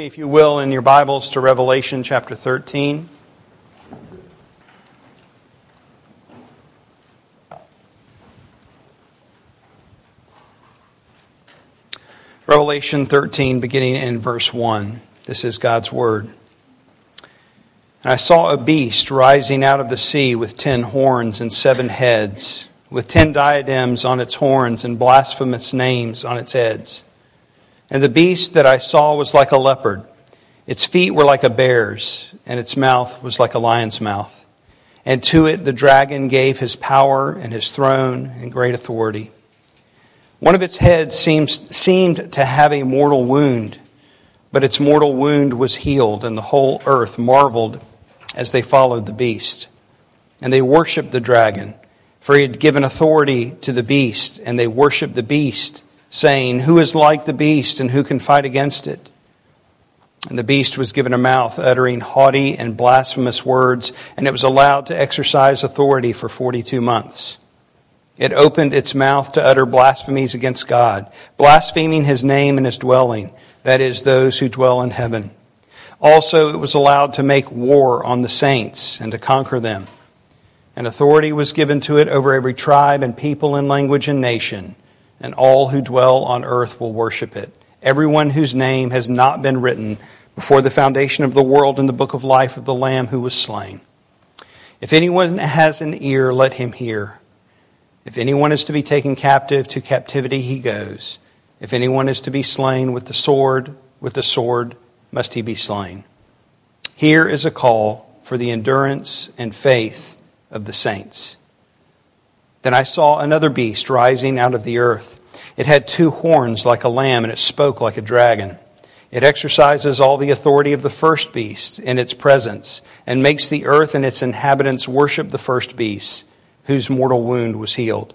If you will, in your Bibles to Revelation chapter 13. Revelation 13, beginning in verse 1. This is God's Word. And I saw a beast rising out of the sea with ten horns and seven heads, with ten diadems on its horns and blasphemous names on its heads. And the beast that I saw was like a leopard. Its feet were like a bear's, and its mouth was like a lion's mouth. And to it the dragon gave his power and his throne and great authority. One of its heads seems, seemed to have a mortal wound, but its mortal wound was healed, and the whole earth marveled as they followed the beast. And they worshiped the dragon, for he had given authority to the beast, and they worshiped the beast saying, Who is like the beast and who can fight against it? And the beast was given a mouth uttering haughty and blasphemous words, and it was allowed to exercise authority for 42 months. It opened its mouth to utter blasphemies against God, blaspheming his name and his dwelling, that is, those who dwell in heaven. Also, it was allowed to make war on the saints and to conquer them. And authority was given to it over every tribe and people and language and nation and all who dwell on earth will worship it. Everyone whose name has not been written before the foundation of the world in the book of life of the Lamb who was slain. If anyone has an ear, let him hear. If anyone is to be taken captive, to captivity he goes. If anyone is to be slain with the sword, with the sword must he be slain. Here is a call for the endurance and faith of the saints. Then I saw another beast rising out of the earth. It had two horns like a lamb, and it spoke like a dragon. It exercises all the authority of the first beast in its presence, and makes the earth and its inhabitants worship the first beast, whose mortal wound was healed.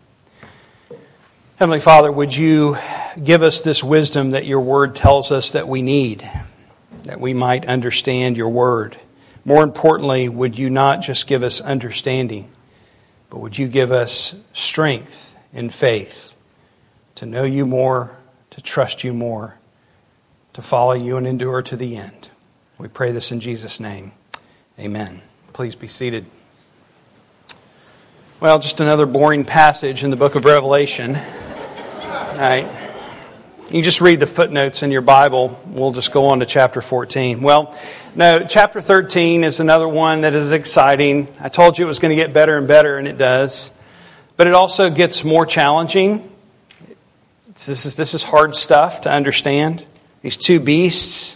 Heavenly Father, would you give us this wisdom that your word tells us that we need, that we might understand your word? More importantly, would you not just give us understanding, but would you give us strength and faith to know you more, to trust you more, to follow you and endure to the end? We pray this in Jesus' name. Amen. Please be seated. Well, just another boring passage in the book of Revelation. All right. You just read the footnotes in your Bible. We'll just go on to chapter 14. Well, no, chapter 13 is another one that is exciting. I told you it was going to get better and better, and it does. But it also gets more challenging. This is, this is hard stuff to understand. These two beasts,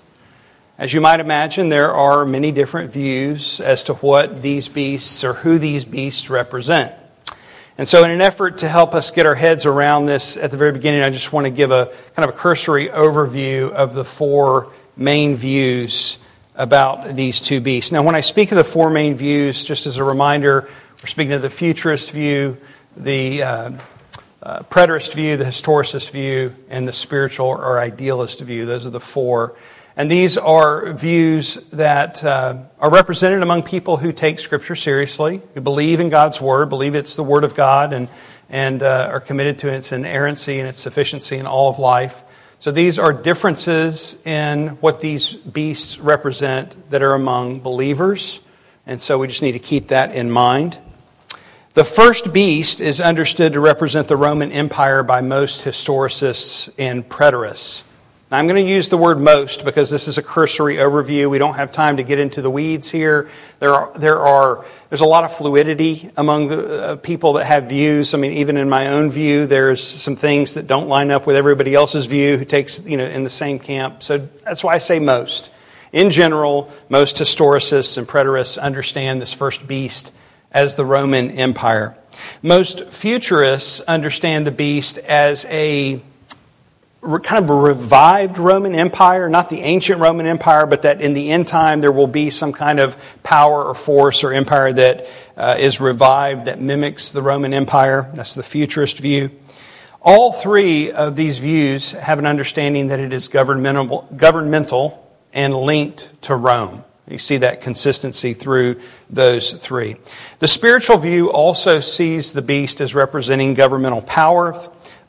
as you might imagine, there are many different views as to what these beasts or who these beasts represent. And so, in an effort to help us get our heads around this at the very beginning, I just want to give a kind of a cursory overview of the four main views about these two beasts. Now, when I speak of the four main views, just as a reminder, we're speaking of the futurist view, the uh, uh, preterist view, the historicist view, and the spiritual or idealist view. Those are the four. And these are views that uh, are represented among people who take Scripture seriously, who believe in God's Word, believe it's the Word of God, and, and uh, are committed to its inerrancy and its sufficiency in all of life. So these are differences in what these beasts represent that are among believers. And so we just need to keep that in mind. The first beast is understood to represent the Roman Empire by most historicists and preterists. I'm going to use the word most because this is a cursory overview. We don't have time to get into the weeds here. There are, there are, there's a lot of fluidity among the uh, people that have views. I mean, even in my own view, there's some things that don't line up with everybody else's view who takes, you know, in the same camp. So that's why I say most. In general, most historicists and preterists understand this first beast as the Roman Empire. Most futurists understand the beast as a kind of a revived Roman Empire, not the ancient Roman Empire, but that in the end time there will be some kind of power or force or empire that uh, is revived that mimics the Roman Empire. That's the futurist view. All three of these views have an understanding that it is governmental, governmental and linked to Rome. You see that consistency through those three. The spiritual view also sees the beast as representing governmental power,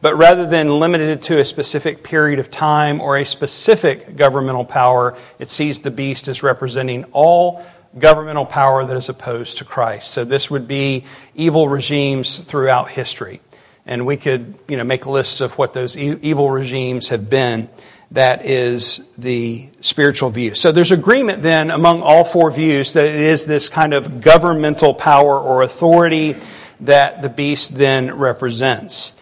but rather than limited to a specific period of time or a specific governmental power, it sees the beast as representing all governmental power that is opposed to Christ. So this would be evil regimes throughout history. And we could, you know, make lists of what those e- evil regimes have been. That is the spiritual view. So there's agreement then among all four views that it is this kind of governmental power or authority that the beast then represents.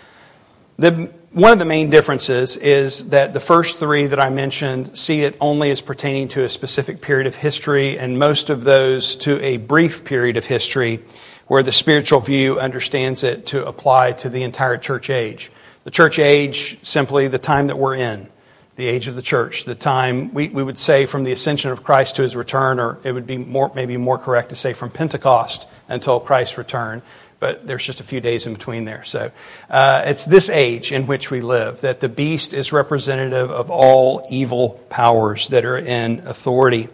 The, one of the main differences is that the first three that I mentioned see it only as pertaining to a specific period of history, and most of those to a brief period of history, where the spiritual view understands it to apply to the entire church age. The church age, simply the time that we're in, the age of the church, the time we, we would say from the ascension of Christ to his return, or it would be more, maybe more correct to say from Pentecost until Christ's return but there's just a few days in between there. So uh, it's this age in which we live that the beast is representative of all evil powers that are in authority.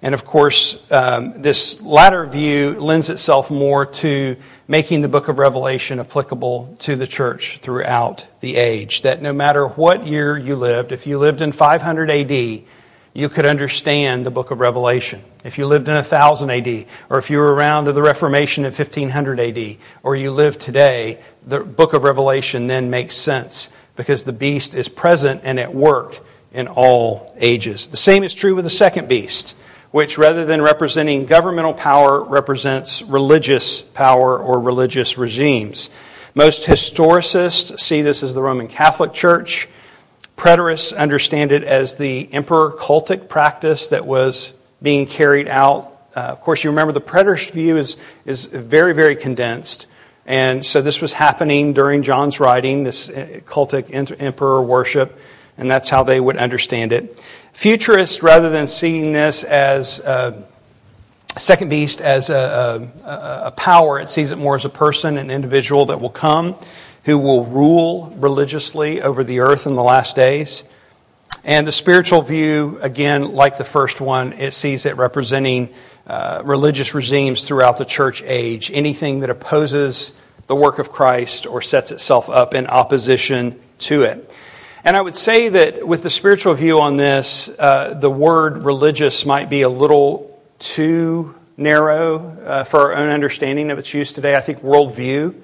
And of course, um, this latter view lends itself more to making the book of Revelation applicable to the church throughout the age. That no matter what year you lived, if you lived in 500 AD, you could understand the book of Revelation. If you lived in 1000 AD, or if you were around to the Reformation in 1500 AD, or you live today, the book of Revelation then makes sense because the beast is present and at work in all ages. The same is true with the second beast, which rather than representing governmental power, represents religious power or religious regimes. Most historicists see this as the Roman Catholic Church. Preterists understand it as the emperor cultic practice that was being carried out. Uh, of course, you remember the preterist view is, is very, very condensed. And so this was happening during John's writing, this uh, cultic emperor worship, and that's how they would understand it. Futurists, rather than seeing this as a second beast as a, a, a power, it sees it more as a person, an individual that will come who will rule religiously over the earth in the last days. And the spiritual view, again, like the first one, it sees it representing uh, religious regimes throughout the church age. Anything that opposes the work of Christ or sets itself up in opposition to it. And I would say that with the spiritual view on this, uh, the word religious might be a little too narrow uh, for our own understanding of its use today. I think worldview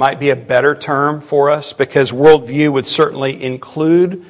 might be a better term for us because worldview would certainly include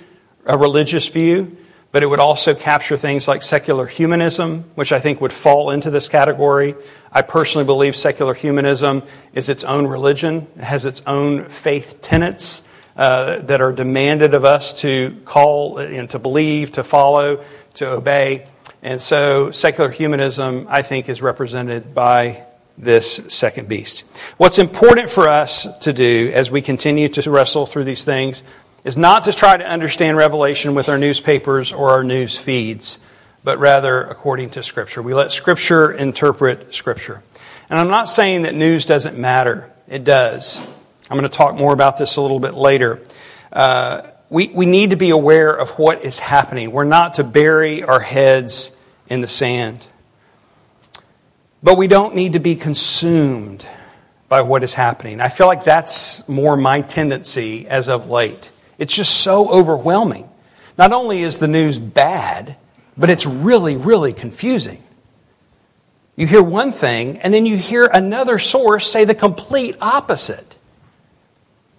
a religious view, but it would also capture things like secular humanism, which I think would fall into this category. I personally believe secular humanism is its own religion, it has its own faith tenets. Uh, that are demanded of us to call, you know, to believe, to follow, to obey. And so secular humanism, I think, is represented by this second beast. What's important for us to do as we continue to wrestle through these things is not to try to understand Revelation with our newspapers or our news feeds, but rather according to Scripture. We let Scripture interpret Scripture. And I'm not saying that news doesn't matter, it does. I'm going to talk more about this a little bit later. Uh, we, we need to be aware of what is happening. We're not to bury our heads in the sand. But we don't need to be consumed by what is happening. I feel like that's more my tendency as of late. It's just so overwhelming. Not only is the news bad, but it's really, really confusing. You hear one thing, and then you hear another source say the complete opposite.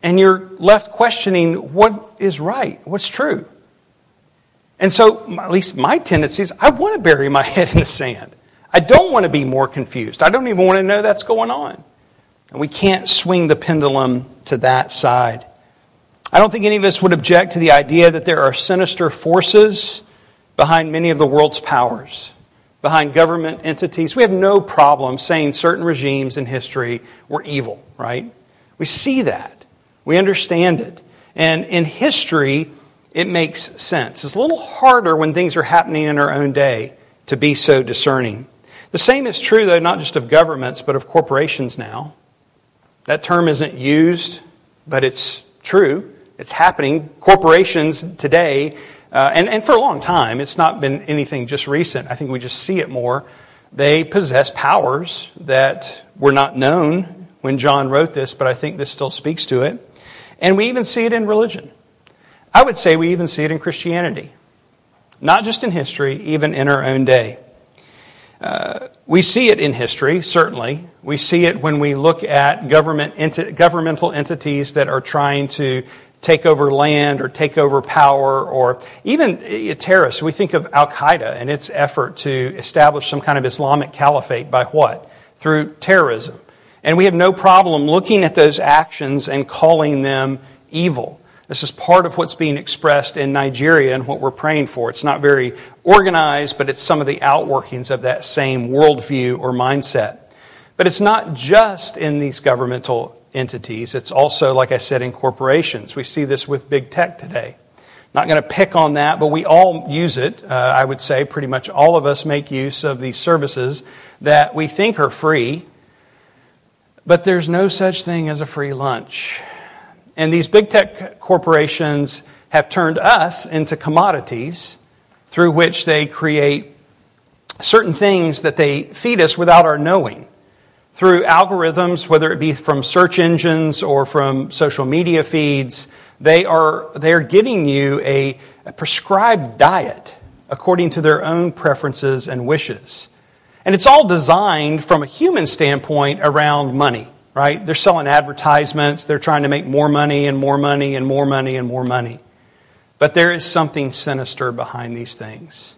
And you're left questioning what is right, what's true. And so, at least my tendency is I want to bury my head in the sand. I don't want to be more confused. I don't even want to know that's going on. And we can't swing the pendulum to that side. I don't think any of us would object to the idea that there are sinister forces behind many of the world's powers, behind government entities. We have no problem saying certain regimes in history were evil, right? We see that. We understand it. And in history, it makes sense. It's a little harder when things are happening in our own day to be so discerning. The same is true, though, not just of governments, but of corporations now. That term isn't used, but it's true. It's happening. Corporations today, uh, and, and for a long time, it's not been anything just recent. I think we just see it more. They possess powers that were not known when John wrote this, but I think this still speaks to it. And we even see it in religion. I would say we even see it in Christianity. Not just in history, even in our own day. Uh, we see it in history, certainly. We see it when we look at government enti- governmental entities that are trying to take over land or take over power or even uh, terrorists. We think of Al Qaeda and its effort to establish some kind of Islamic caliphate by what? Through terrorism. And we have no problem looking at those actions and calling them evil. This is part of what's being expressed in Nigeria and what we're praying for. It's not very organized, but it's some of the outworkings of that same worldview or mindset. But it's not just in these governmental entities, it's also, like I said, in corporations. We see this with big tech today. Not going to pick on that, but we all use it. Uh, I would say pretty much all of us make use of these services that we think are free, but there's no such thing as a free lunch. And these big tech corporations have turned us into commodities through which they create certain things that they feed us without our knowing. Through algorithms, whether it be from search engines or from social media feeds, they are, they are giving you a, a prescribed diet according to their own preferences and wishes. And it's all designed from a human standpoint around money right? They're selling advertisements, they're trying to make more money and more money and more money and more money. But there is something sinister behind these things.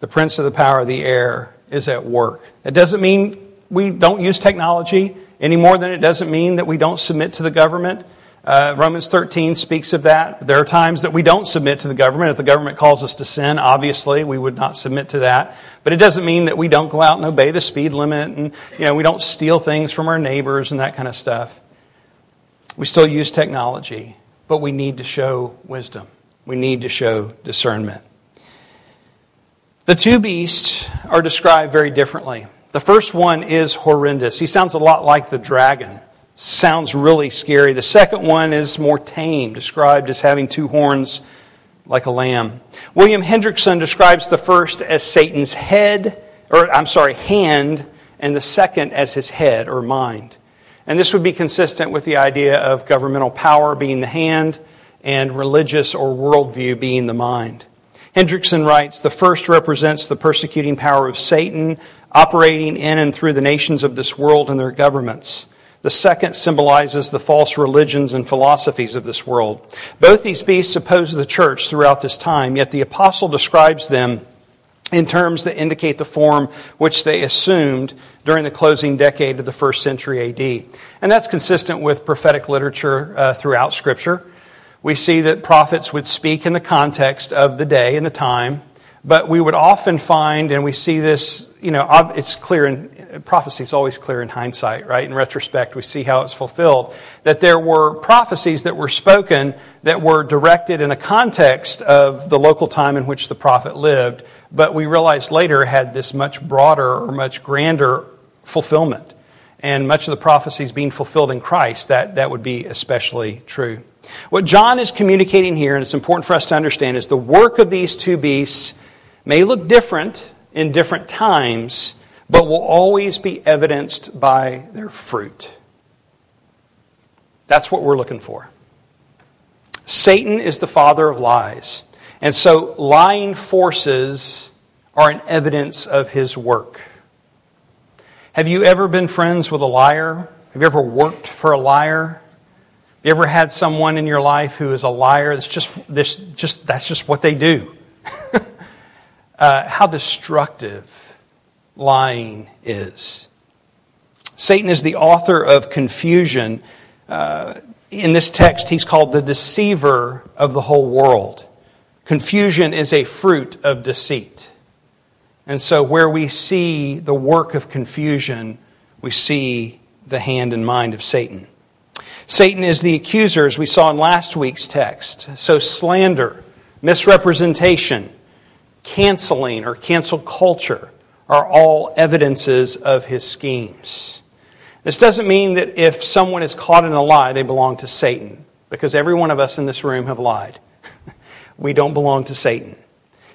The prince of the power of the air is at work. It doesn't mean we don't use technology any more than it doesn't mean that we don't submit to the government. Uh, Romans 13 speaks of that. There are times that we don't submit to the government. If the government calls us to sin, obviously, we would not submit to that. But it doesn't mean that we don't go out and obey the speed limit and, you know, we don't steal things from our neighbors and that kind of stuff. We still use technology, but we need to show wisdom. We need to show discernment. The two beasts are described very differently. The first one is horrendous. He sounds a lot like the dragon sounds really scary. The second one is more tame, described as having two horns like a lamb. William Hendriksen describes the first as Satan's head, or I'm sorry, hand, and the second as his head or mind. And this would be consistent with the idea of governmental power being the hand and religious or worldview being the mind. Hendriksen writes The first represents the persecuting power of Satan operating in and through the nations of this world and their governments. The second symbolizes the false religions and philosophies of this world. Both these beasts oppose the church throughout this time, yet the apostle describes them in terms that indicate the form which they assumed during the closing decade of the first century AD. And that's consistent with prophetic literature uh, throughout Scripture. We see that prophets would speak in the context of the day and the time, but we would often find, and we see this, you know, it's clear in prophecy is always clear in hindsight, right? In retrospect, we see how it's fulfilled. That there were prophecies that were spoken that were directed in a context of the local time in which the prophet lived, but we realized later had this much broader or much grander fulfillment. And much of the prophecies being fulfilled in Christ, that, that would be especially true. What John is communicating here, and it's important for us to understand, is the work of these two beasts may look different in different times, but will always be evidenced by their fruit. That's what we're looking for. Satan is the father of lies. And so lying forces are an evidence of his work. Have you ever been friends with a liar? Have you ever worked for a liar? Have you ever had someone in your life who is a liar? That's just, just, that's just what they do. uh, how destructive lying is. Satan is the author of confusion. Uh, in this text, he's called the deceiver of the whole world. Confusion is a fruit of deceit. And so, where we see the work of confusion, we see the hand and mind of Satan. Satan is the accuser, as we saw in last week's text. So, slander, misrepresentation, canceling or cancel culture are all evidences of his schemes. This doesn't mean that if someone is caught in a lie, they belong to Satan, because every one of us in this room have lied. we don't belong to Satan.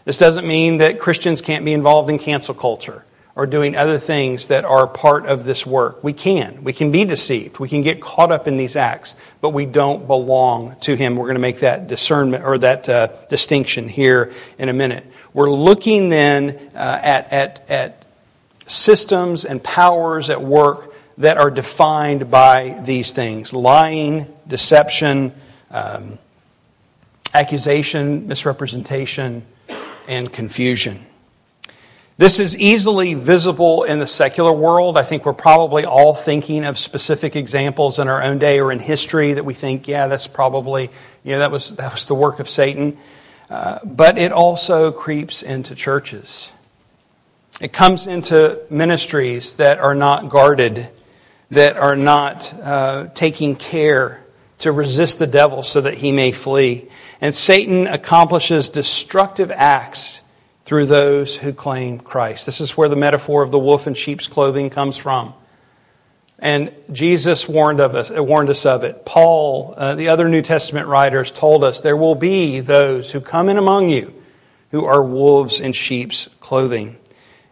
This doesn't mean that Christians can't be involved in cancel culture or doing other things that are part of this work. We can. We can be deceived. We can get caught up in these acts, but we don't belong to Him. We're going to make that discernment or that uh, distinction here in a minute. We're looking then uh, at, at, at systems and powers at work that are defined by these things lying, deception, um, accusation, misrepresentation, and confusion. This is easily visible in the secular world. I think we're probably all thinking of specific examples in our own day or in history that we think, yeah, that's probably, you know, that was, that was the work of Satan. Uh, but it also creeps into churches. It comes into ministries that are not guarded, that are not uh, taking care to resist the devil so that he may flee. And Satan accomplishes destructive acts through those who claim Christ. This is where the metaphor of the wolf in sheep's clothing comes from. And Jesus warned, of us, warned us of it. Paul, uh, the other New Testament writers, told us there will be those who come in among you who are wolves in sheep's clothing.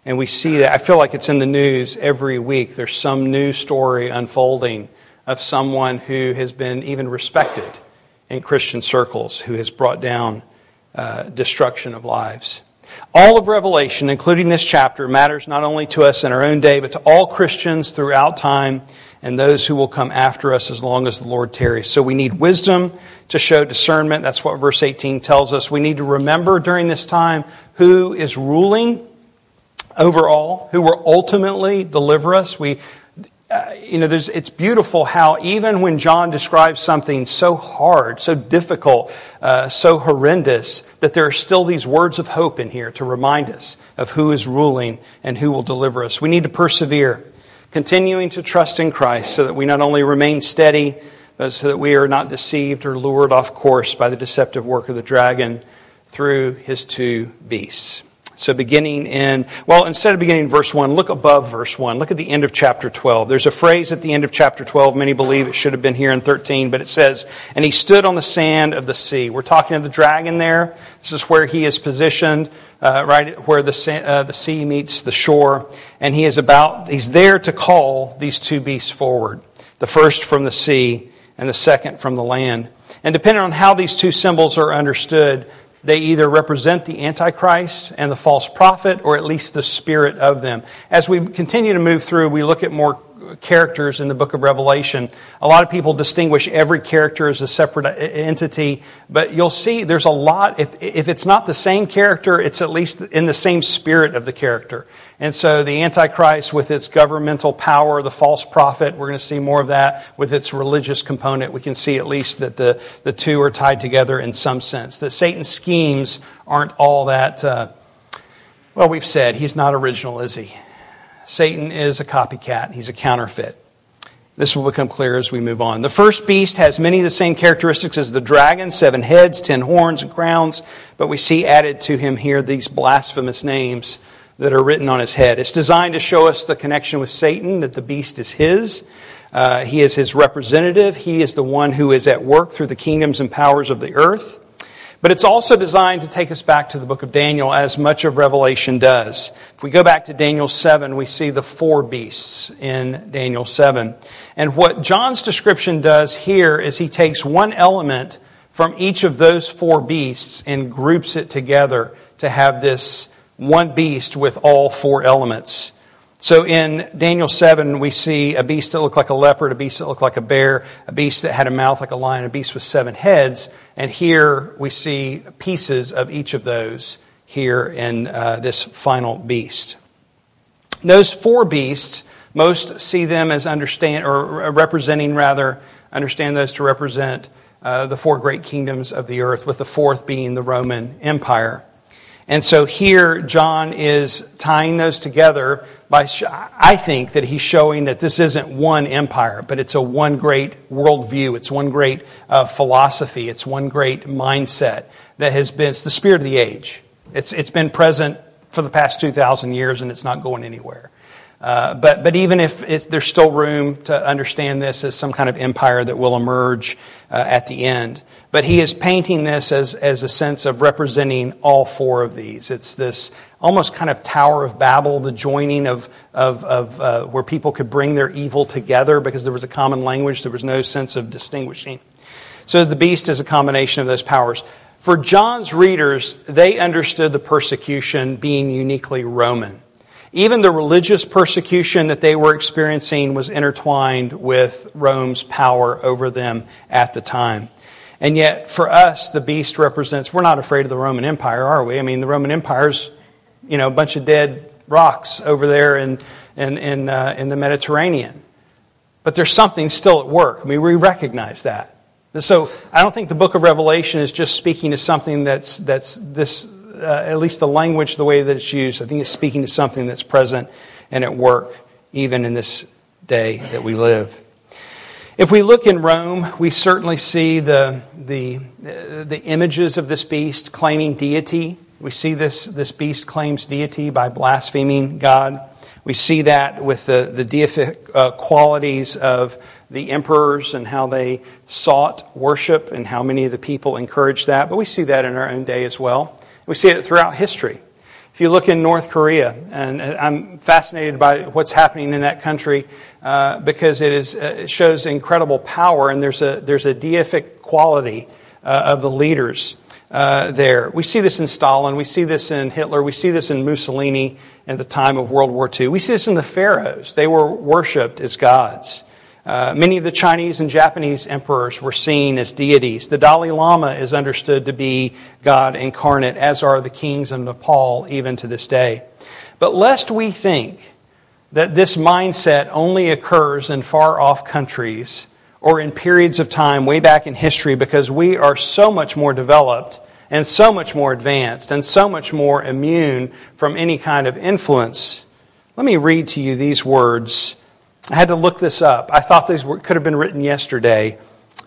And we see that. I feel like it's in the news every week. There's some new story unfolding of someone who has been even respected in Christian circles, who has brought down uh, destruction of lives. All of Revelation, including this chapter, matters not only to us in our own day, but to all Christians throughout time and those who will come after us as long as the Lord tarries. So we need wisdom to show discernment. That's what verse 18 tells us. We need to remember during this time who is ruling over all, who will ultimately deliver us. We you know, it's beautiful how even when John describes something so hard, so difficult, uh, so horrendous, that there are still these words of hope in here to remind us of who is ruling and who will deliver us. We need to persevere, continuing to trust in Christ so that we not only remain steady, but so that we are not deceived or lured off course by the deceptive work of the dragon through his two beasts. So, beginning in, well, instead of beginning in verse 1, look above verse 1. Look at the end of chapter 12. There's a phrase at the end of chapter 12. Many believe it should have been here in 13, but it says, And he stood on the sand of the sea. We're talking of the dragon there. This is where he is positioned, uh, right where the, uh, the sea meets the shore. And he is about, he's there to call these two beasts forward. The first from the sea and the second from the land. And depending on how these two symbols are understood, they either represent the Antichrist and the false prophet, or at least the spirit of them. As we continue to move through, we look at more characters in the book of Revelation. A lot of people distinguish every character as a separate entity, but you'll see there's a lot. If, if it's not the same character, it's at least in the same spirit of the character. And so the Antichrist, with its governmental power, the false prophet, we're going to see more of that with its religious component. We can see at least that the, the two are tied together in some sense. That Satan's schemes aren't all that, uh, well, we've said he's not original, is he? Satan is a copycat, he's a counterfeit. This will become clear as we move on. The first beast has many of the same characteristics as the dragon seven heads, ten horns, and crowns, but we see added to him here these blasphemous names that are written on his head. It's designed to show us the connection with Satan, that the beast is his. Uh, he is his representative. He is the one who is at work through the kingdoms and powers of the earth. But it's also designed to take us back to the book of Daniel, as much of Revelation does. If we go back to Daniel 7, we see the four beasts in Daniel 7. And what John's description does here is he takes one element from each of those four beasts and groups it together to have this one beast with all four elements. So in Daniel 7, we see a beast that looked like a leopard, a beast that looked like a bear, a beast that had a mouth like a lion, a beast with seven heads. And here we see pieces of each of those here in uh, this final beast. Those four beasts, most see them as understand or representing rather understand those to represent uh, the four great kingdoms of the earth, with the fourth being the Roman Empire. And so here, John is tying those together by, I think that he's showing that this isn't one empire, but it's a one great worldview. It's one great uh, philosophy. It's one great mindset that has been, it's the spirit of the age. It's, it's been present for the past 2,000 years and it's not going anywhere. Uh, but, but even if, there's still room to understand this as some kind of empire that will emerge uh, at the end. But he is painting this as, as a sense of representing all four of these. It's this almost kind of Tower of Babel, the joining of, of, of uh, where people could bring their evil together because there was a common language, there was no sense of distinguishing. So the beast is a combination of those powers. For John's readers, they understood the persecution being uniquely Roman. Even the religious persecution that they were experiencing was intertwined with Rome's power over them at the time. And yet, for us, the beast represents, we're not afraid of the Roman Empire, are we? I mean, the Roman Empire's, you know, a bunch of dead rocks over there in, in, in, uh, in the Mediterranean. But there's something still at work. I mean, we recognize that. So I don't think the book of Revelation is just speaking to something that's, that's this uh, at least the language, the way that it's used, I think it's speaking to something that's present and at work even in this day that we live. If we look in Rome, we certainly see the, the, the images of this beast claiming deity. We see this, this beast claims deity by blaspheming God. We see that with the, the deific uh, qualities of the emperors and how they sought worship and how many of the people encouraged that. But we see that in our own day as well. We see it throughout history. If you look in North Korea, and I'm fascinated by what's happening in that country uh, because it, is, uh, it shows incredible power, and there's a, there's a deific quality uh, of the leaders uh, there. We see this in Stalin, we see this in Hitler, we see this in Mussolini at the time of World War II. We see this in the pharaohs. They were worshipped as gods. Uh, many of the Chinese and Japanese emperors were seen as deities. The Dalai Lama is understood to be God incarnate, as are the kings of Nepal even to this day. But lest we think that this mindset only occurs in far off countries or in periods of time way back in history because we are so much more developed and so much more advanced and so much more immune from any kind of influence. Let me read to you these words I had to look this up. I thought these were, could have been written yesterday.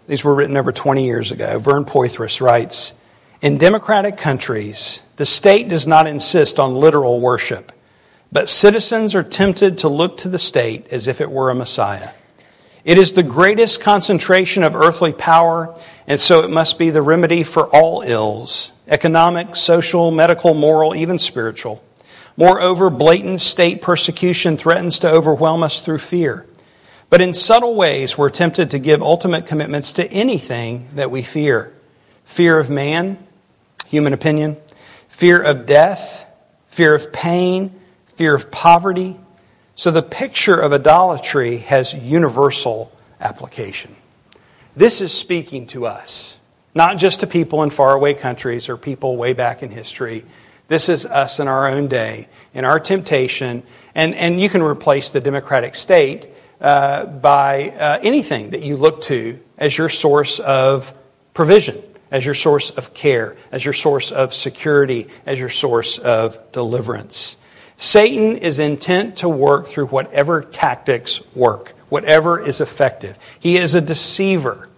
These were written over 20 years ago. Vern Poythress writes In democratic countries, the state does not insist on literal worship, but citizens are tempted to look to the state as if it were a Messiah. It is the greatest concentration of earthly power, and so it must be the remedy for all ills economic, social, medical, moral, even spiritual. Moreover, blatant state persecution threatens to overwhelm us through fear. But in subtle ways, we're tempted to give ultimate commitments to anything that we fear fear of man, human opinion, fear of death, fear of pain, fear of poverty. So the picture of idolatry has universal application. This is speaking to us, not just to people in faraway countries or people way back in history this is us in our own day, in our temptation. And, and you can replace the democratic state uh, by uh, anything that you look to as your source of provision, as your source of care, as your source of security, as your source of deliverance. Satan is intent to work through whatever tactics work, whatever is effective. He is a deceiver.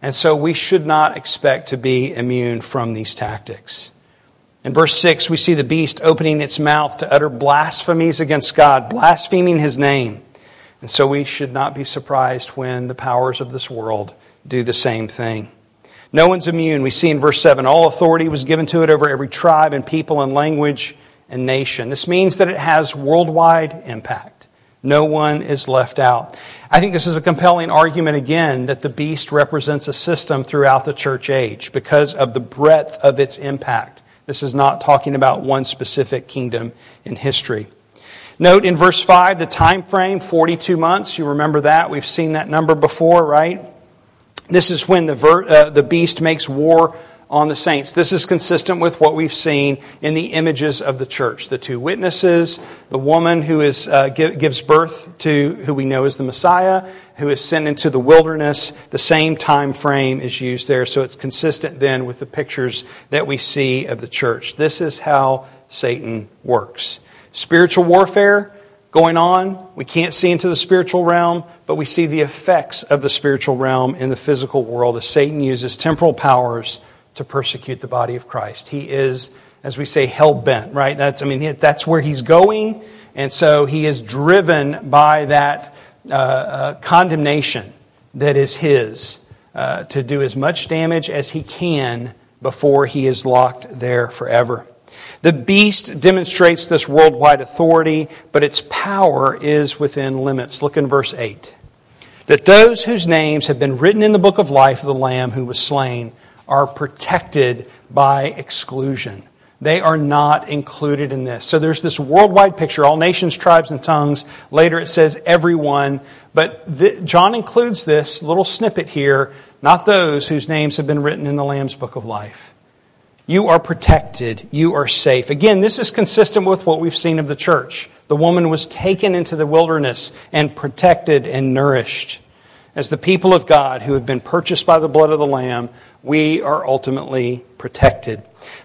And so we should not expect to be immune from these tactics. In verse 6, we see the beast opening its mouth to utter blasphemies against God, blaspheming his name. And so we should not be surprised when the powers of this world do the same thing. No one's immune. We see in verse 7 all authority was given to it over every tribe and people and language and nation. This means that it has worldwide impact. No one is left out. I think this is a compelling argument again that the beast represents a system throughout the church age because of the breadth of its impact. This is not talking about one specific kingdom in history. Note in verse 5 the time frame 42 months. You remember that? We've seen that number before, right? This is when the, ver- uh, the beast makes war on the saints. This is consistent with what we've seen in the images of the church. The two witnesses, the woman who is, uh, gives birth to who we know is the Messiah, who is sent into the wilderness. The same time frame is used there, so it's consistent then with the pictures that we see of the church. This is how Satan works. Spiritual warfare going on. We can't see into the spiritual realm, but we see the effects of the spiritual realm in the physical world as Satan uses temporal powers to persecute the body of Christ. He is, as we say, hell bent, right? That's, I mean, that's where he's going. And so he is driven by that uh, uh, condemnation that is his uh, to do as much damage as he can before he is locked there forever. The beast demonstrates this worldwide authority, but its power is within limits. Look in verse 8. That those whose names have been written in the book of life of the Lamb who was slain are protected by exclusion. They are not included in this. So there's this worldwide picture, all nations, tribes, and tongues. Later it says everyone. But John includes this little snippet here, not those whose names have been written in the Lamb's book of life. You are protected. You are safe. Again, this is consistent with what we've seen of the church. The woman was taken into the wilderness and protected and nourished. As the people of God who have been purchased by the blood of the Lamb, we are ultimately protected.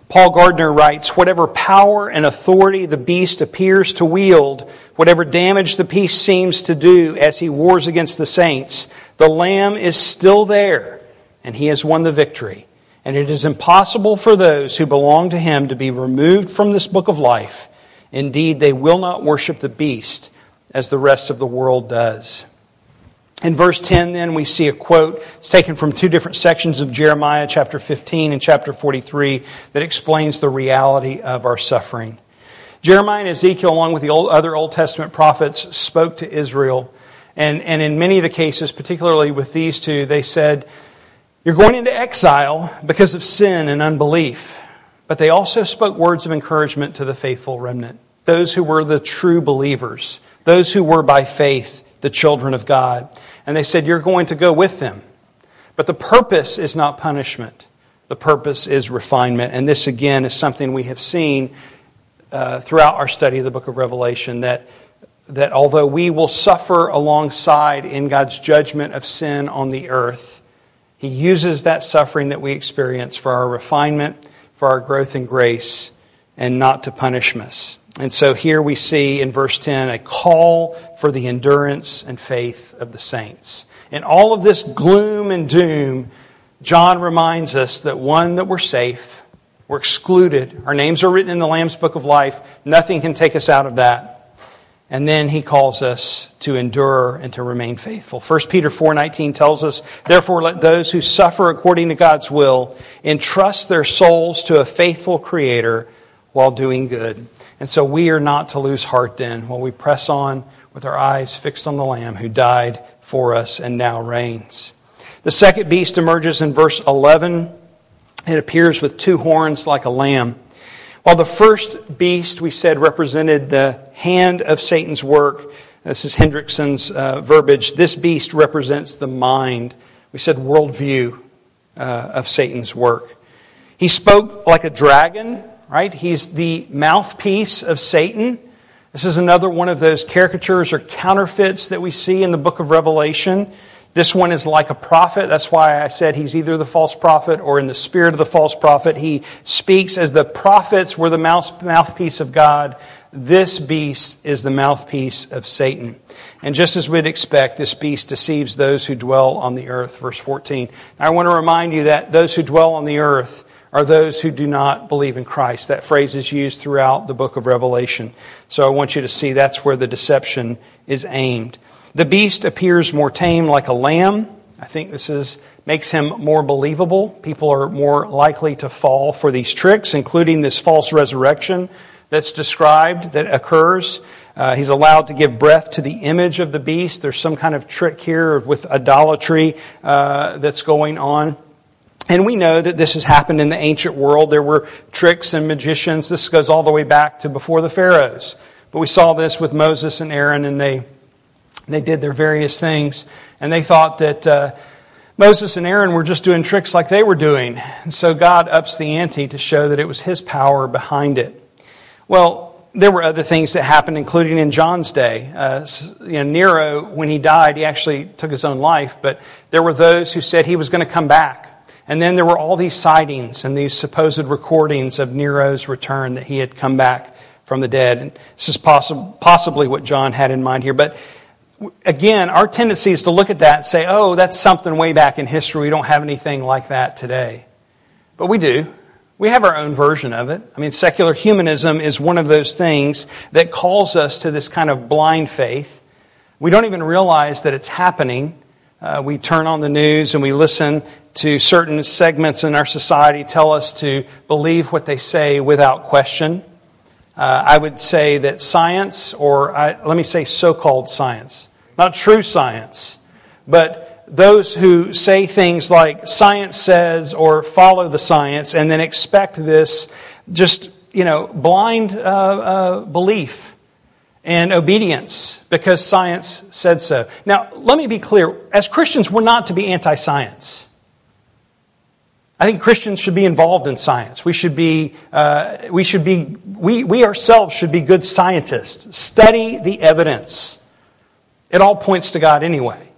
Paul Gardner writes Whatever power and authority the beast appears to wield, whatever damage the beast seems to do as he wars against the saints, the Lamb is still there, and he has won the victory. And it is impossible for those who belong to him to be removed from this book of life. Indeed, they will not worship the beast as the rest of the world does. In verse 10, then, we see a quote. It's taken from two different sections of Jeremiah, chapter 15 and chapter 43, that explains the reality of our suffering. Jeremiah and Ezekiel, along with the old, other Old Testament prophets, spoke to Israel. And, and in many of the cases, particularly with these two, they said, You're going into exile because of sin and unbelief. But they also spoke words of encouragement to the faithful remnant, those who were the true believers, those who were by faith the children of God. And they said, You're going to go with them. But the purpose is not punishment, the purpose is refinement. And this, again, is something we have seen uh, throughout our study of the book of Revelation that, that although we will suffer alongside in God's judgment of sin on the earth, He uses that suffering that we experience for our refinement, for our growth in grace, and not to punish us. And so here we see in verse 10 a call for the endurance and faith of the saints. In all of this gloom and doom, John reminds us that one, that we're safe, we're excluded, our names are written in the Lamb's book of life, nothing can take us out of that. And then he calls us to endure and to remain faithful. 1 Peter 4:19 tells us, "Therefore let those who suffer according to God's will entrust their souls to a faithful creator while doing good." And so we are not to lose heart then while we press on with our eyes fixed on the Lamb who died for us and now reigns. The second beast emerges in verse 11. It appears with two horns like a lamb. While the first beast, we said, represented the hand of Satan's work, this is Hendriksen's uh, verbiage, this beast represents the mind, we said, worldview uh, of Satan's work. He spoke like a dragon, right? He's the mouthpiece of Satan. This is another one of those caricatures or counterfeits that we see in the book of Revelation. This one is like a prophet. That's why I said he's either the false prophet or in the spirit of the false prophet. He speaks as the prophets were the mouthpiece of God. This beast is the mouthpiece of Satan. And just as we'd expect, this beast deceives those who dwell on the earth. Verse 14. Now, I want to remind you that those who dwell on the earth are those who do not believe in Christ. That phrase is used throughout the book of Revelation. So I want you to see that's where the deception is aimed. The beast appears more tame like a lamb. I think this is makes him more believable. People are more likely to fall for these tricks, including this false resurrection that's described that occurs. Uh, he's allowed to give breath to the image of the beast. There's some kind of trick here with idolatry uh, that's going on. And we know that this has happened in the ancient world. There were tricks and magicians. This goes all the way back to before the pharaohs. But we saw this with Moses and Aaron, and they, they did their various things. And they thought that uh, Moses and Aaron were just doing tricks like they were doing. And so God ups the ante to show that it was his power behind it. Well, there were other things that happened, including in John's day. Uh, you know, Nero, when he died, he actually took his own life, but there were those who said he was going to come back. And then there were all these sightings and these supposed recordings of Nero's return that he had come back from the dead. And this is possi- possibly what John had in mind here. But again, our tendency is to look at that and say, oh, that's something way back in history. We don't have anything like that today. But we do. We have our own version of it. I mean, secular humanism is one of those things that calls us to this kind of blind faith. We don't even realize that it's happening. Uh, we turn on the news and we listen to certain segments in our society tell us to believe what they say without question. Uh, I would say that science, or I, let me say so called science, not true science, but those who say things like science says or follow the science and then expect this just, you know, blind uh, uh, belief and obedience because science said so. Now, let me be clear. As Christians, we're not to be anti science. I think Christians should be involved in science. We should be, uh, we should be, we, we ourselves should be good scientists. Study the evidence. It all points to God anyway.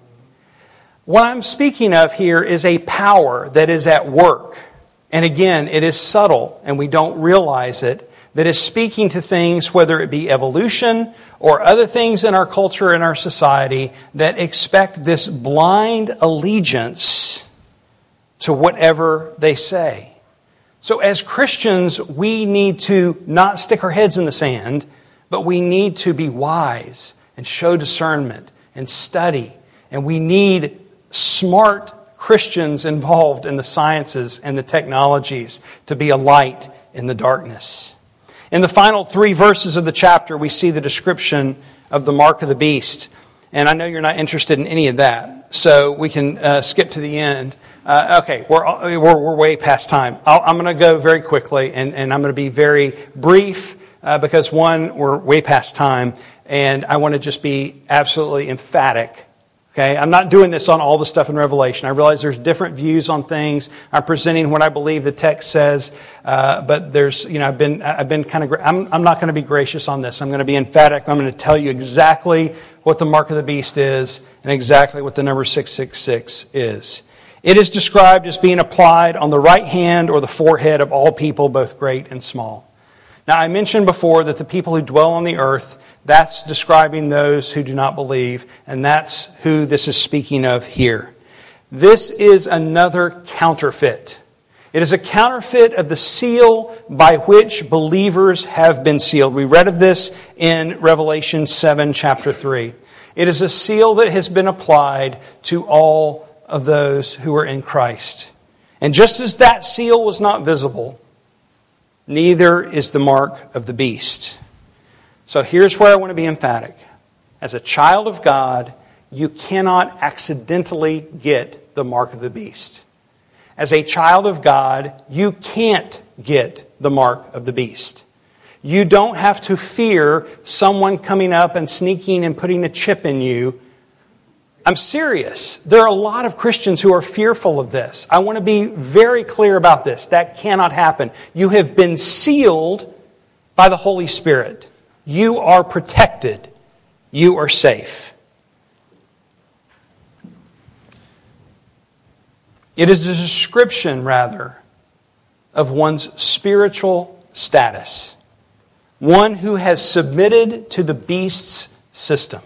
What I'm speaking of here is a power that is at work. And again, it is subtle and we don't realize it, that is speaking to things, whether it be evolution or other things in our culture and our society, that expect this blind allegiance to whatever they say. So as Christians, we need to not stick our heads in the sand, but we need to be wise and show discernment and study. And we need smart Christians involved in the sciences and the technologies to be a light in the darkness. In the final three verses of the chapter, we see the description of the mark of the beast. And I know you're not interested in any of that, so we can uh, skip to the end. Uh, okay, we're, we're, we're, way past time. i am going to go very quickly, and, and I'm going to be very brief uh, because, one, we're way past time, and I want to just be absolutely emphatic. Okay, I'm not doing this on all the stuff in Revelation. I realize there's different views on things. I'm presenting what I believe the text says, uh, but there's, you know, I've been, I've been kind of, I'm, I'm not going to be gracious on this. I'm going to be emphatic. I'm going to tell you exactly what the mark of the beast is and exactly what the number 666 is. It is described as being applied on the right hand or the forehead of all people, both great and small. Now, I mentioned before that the people who dwell on the earth, that's describing those who do not believe, and that's who this is speaking of here. This is another counterfeit. It is a counterfeit of the seal by which believers have been sealed. We read of this in Revelation 7, chapter 3. It is a seal that has been applied to all of those who are in Christ. And just as that seal was not visible, neither is the mark of the beast. So here's where I want to be emphatic. As a child of God, you cannot accidentally get the mark of the beast. As a child of God, you can't get the mark of the beast. You don't have to fear someone coming up and sneaking and putting a chip in you I'm serious. There are a lot of Christians who are fearful of this. I want to be very clear about this. That cannot happen. You have been sealed by the Holy Spirit. You are protected. You are safe. It is a description, rather, of one's spiritual status. One who has submitted to the beast's system.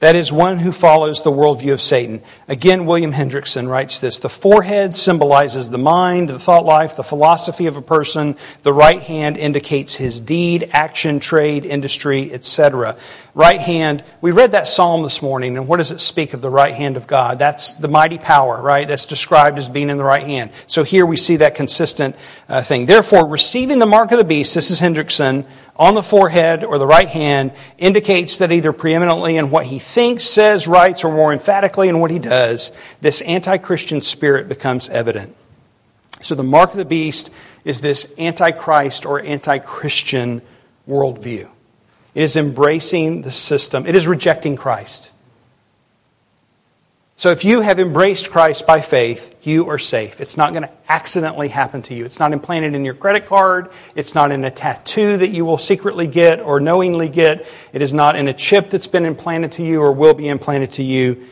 That is one who follows the worldview of Satan. Again, William Hendriksen writes this The forehead symbolizes the mind, the thought life, the philosophy of a person. The right hand indicates his deed, action, trade, industry, etc. Right hand, we read that psalm this morning, and what does it speak of the right hand of God? That's the mighty power, right? That's described as being in the right hand. So here we see that consistent uh, thing. Therefore, receiving the mark of the beast, this is Hendriksen, on the forehead or the right hand indicates that either preeminently in what he thinks, says, writes, or more emphatically in what he does, this anti Christian spirit becomes evident. So the mark of the beast is this antichrist or anti Christian worldview. It is embracing the system, it is rejecting Christ. So if you have embraced Christ by faith, you are safe. It's not going to accidentally happen to you. It's not implanted in your credit card. It's not in a tattoo that you will secretly get or knowingly get. It is not in a chip that's been implanted to you or will be implanted to you.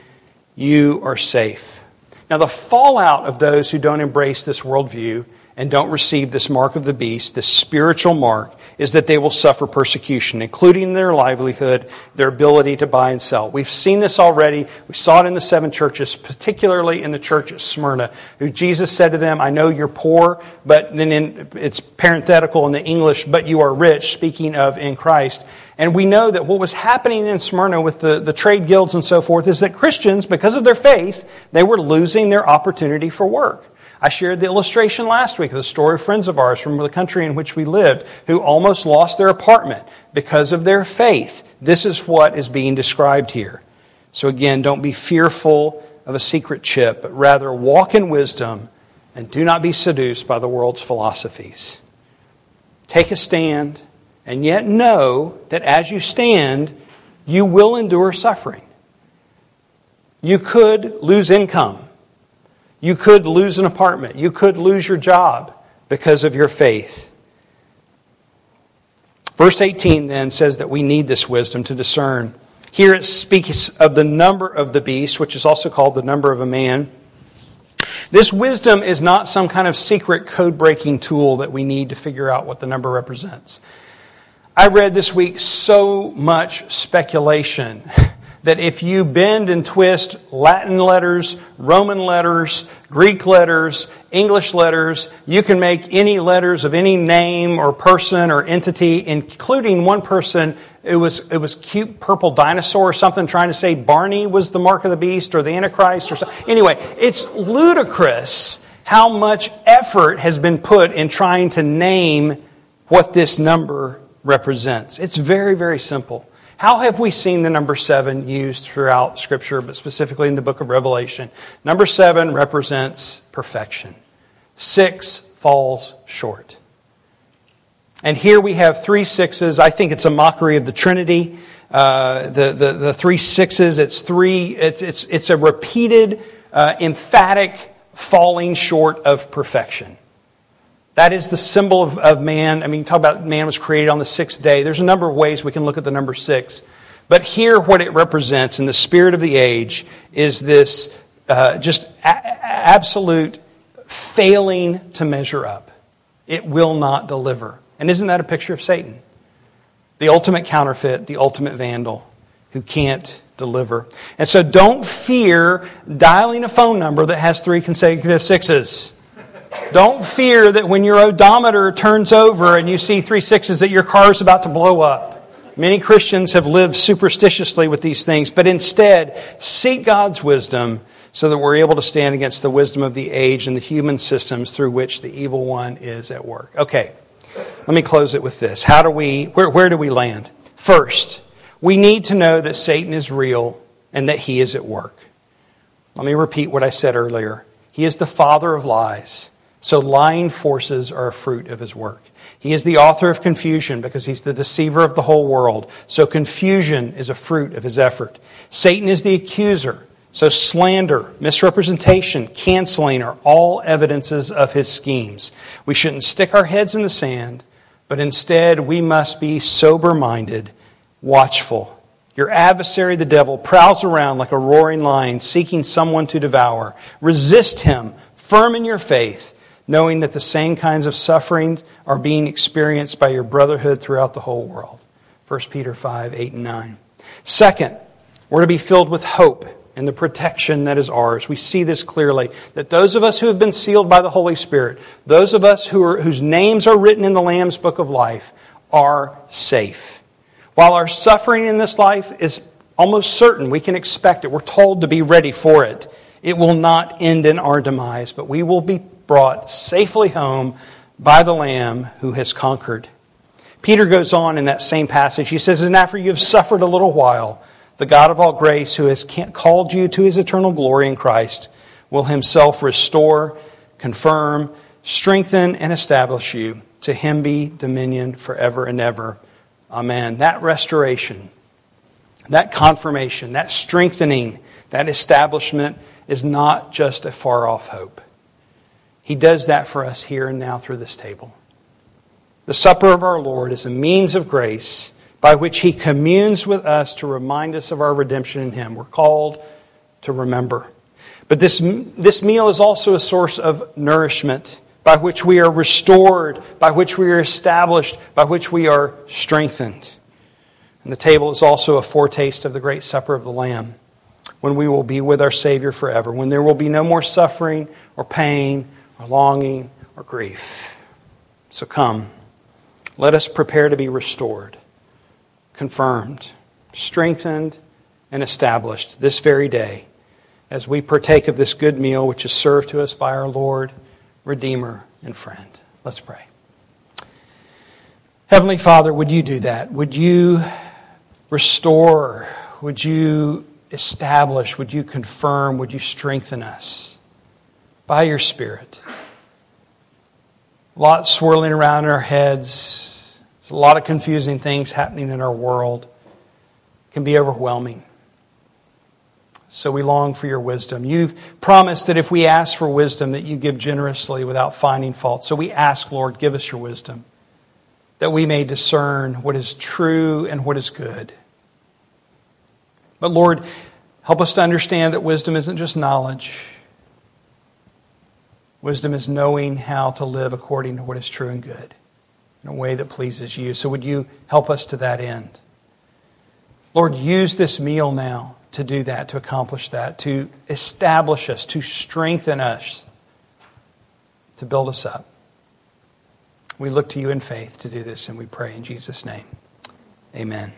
You are safe. Now, the fallout of those who don't embrace this worldview and don't receive this mark of the beast, this spiritual mark, is that they will suffer persecution, including their livelihood, their ability to buy and sell. We've seen this already. We saw it in the seven churches, particularly in the church at Smyrna, who Jesus said to them, I know you're poor, but then in, it's parenthetical in the English, but you are rich, speaking of in Christ. And we know that what was happening in Smyrna with the, the trade guilds and so forth is that Christians, because of their faith, they were losing their opportunity for work. I shared the illustration last week of the story of friends of ours from the country in which we lived who almost lost their apartment because of their faith. This is what is being described here. So again, don't be fearful of a secret chip, but rather walk in wisdom and do not be seduced by the world's philosophies. Take a stand and yet know that as you stand, you will endure suffering. You could lose income. You could lose an apartment. You could lose your job because of your faith. Verse 18 then says that we need this wisdom to discern. Here it speaks of the number of the beast, which is also called the number of a man. This wisdom is not some kind of secret code breaking tool that we need to figure out what the number represents. I read this week so much speculation that if you bend and twist Latin letters, Roman letters, Greek letters, English letters, you can make any letters of any name or person or entity, including one person. It was, it was cute purple dinosaur or something trying to say Barney was the mark of the beast or the Antichrist or something. Anyway, it's ludicrous how much effort has been put in trying to name what this number represents. It's very, very simple. How have we seen the number seven used throughout Scripture, but specifically in the book of Revelation? Number seven represents perfection. Six falls short. And here we have three sixes. I think it's a mockery of the Trinity. Uh, the, the, the three sixes, it's three, it's, it's, it's a repeated, uh, emphatic falling short of perfection. That is the symbol of, of man. I mean, talk about man was created on the sixth day. There's a number of ways we can look at the number six. But here, what it represents in the spirit of the age is this uh, just a- absolute failing to measure up. It will not deliver. And isn't that a picture of Satan? The ultimate counterfeit, the ultimate vandal who can't deliver. And so don't fear dialing a phone number that has three consecutive sixes. Don't fear that when your odometer turns over and you see three sixes that your car is about to blow up. Many Christians have lived superstitiously with these things, but instead seek God's wisdom so that we're able to stand against the wisdom of the age and the human systems through which the evil one is at work. Okay, let me close it with this. How do we, where, where do we land? First, we need to know that Satan is real and that he is at work. Let me repeat what I said earlier. He is the father of lies. So lying forces are a fruit of his work. He is the author of confusion because he's the deceiver of the whole world. So confusion is a fruit of his effort. Satan is the accuser. So slander, misrepresentation, canceling are all evidences of his schemes. We shouldn't stick our heads in the sand, but instead we must be sober minded, watchful. Your adversary, the devil, prowls around like a roaring lion seeking someone to devour. Resist him, firm in your faith knowing that the same kinds of sufferings are being experienced by your brotherhood throughout the whole world. 1 Peter 5, 8, and 9. Second, we're to be filled with hope and the protection that is ours. We see this clearly that those of us who have been sealed by the Holy Spirit, those of us who are, whose names are written in the Lamb's book of life, are safe. While our suffering in this life is almost certain, we can expect it. We're told to be ready for it. It will not end in our demise, but we will be brought safely home by the Lamb who has conquered. Peter goes on in that same passage. He says, And after you have suffered a little while, the God of all grace, who has called you to his eternal glory in Christ, will himself restore, confirm, strengthen, and establish you. To him be dominion forever and ever. Amen. That restoration, that confirmation, that strengthening, That establishment is not just a far off hope. He does that for us here and now through this table. The supper of our Lord is a means of grace by which He communes with us to remind us of our redemption in Him. We're called to remember. But this, this meal is also a source of nourishment by which we are restored, by which we are established, by which we are strengthened. And the table is also a foretaste of the great supper of the Lamb, when we will be with our Savior forever, when there will be no more suffering or pain or longing or grief. So come, let us prepare to be restored, confirmed, strengthened, and established this very day as we partake of this good meal which is served to us by our Lord, Redeemer, and friend. Let's pray. Heavenly Father, would you do that? Would you restore? Would you establish? Would you confirm? Would you strengthen us by your Spirit? A lot swirling around in our heads. There's a lot of confusing things happening in our world. It can be overwhelming. So we long for your wisdom. You've promised that if we ask for wisdom, that you give generously without finding fault. So we ask, Lord, give us your wisdom, that we may discern what is true and what is good. But Lord, help us to understand that wisdom isn't just knowledge. Wisdom is knowing how to live according to what is true and good in a way that pleases you. So would you help us to that end? Lord, use this meal now to do that, to accomplish that, to establish us, to strengthen us, to build us up. We look to you in faith to do this, and we pray in Jesus' name. Amen.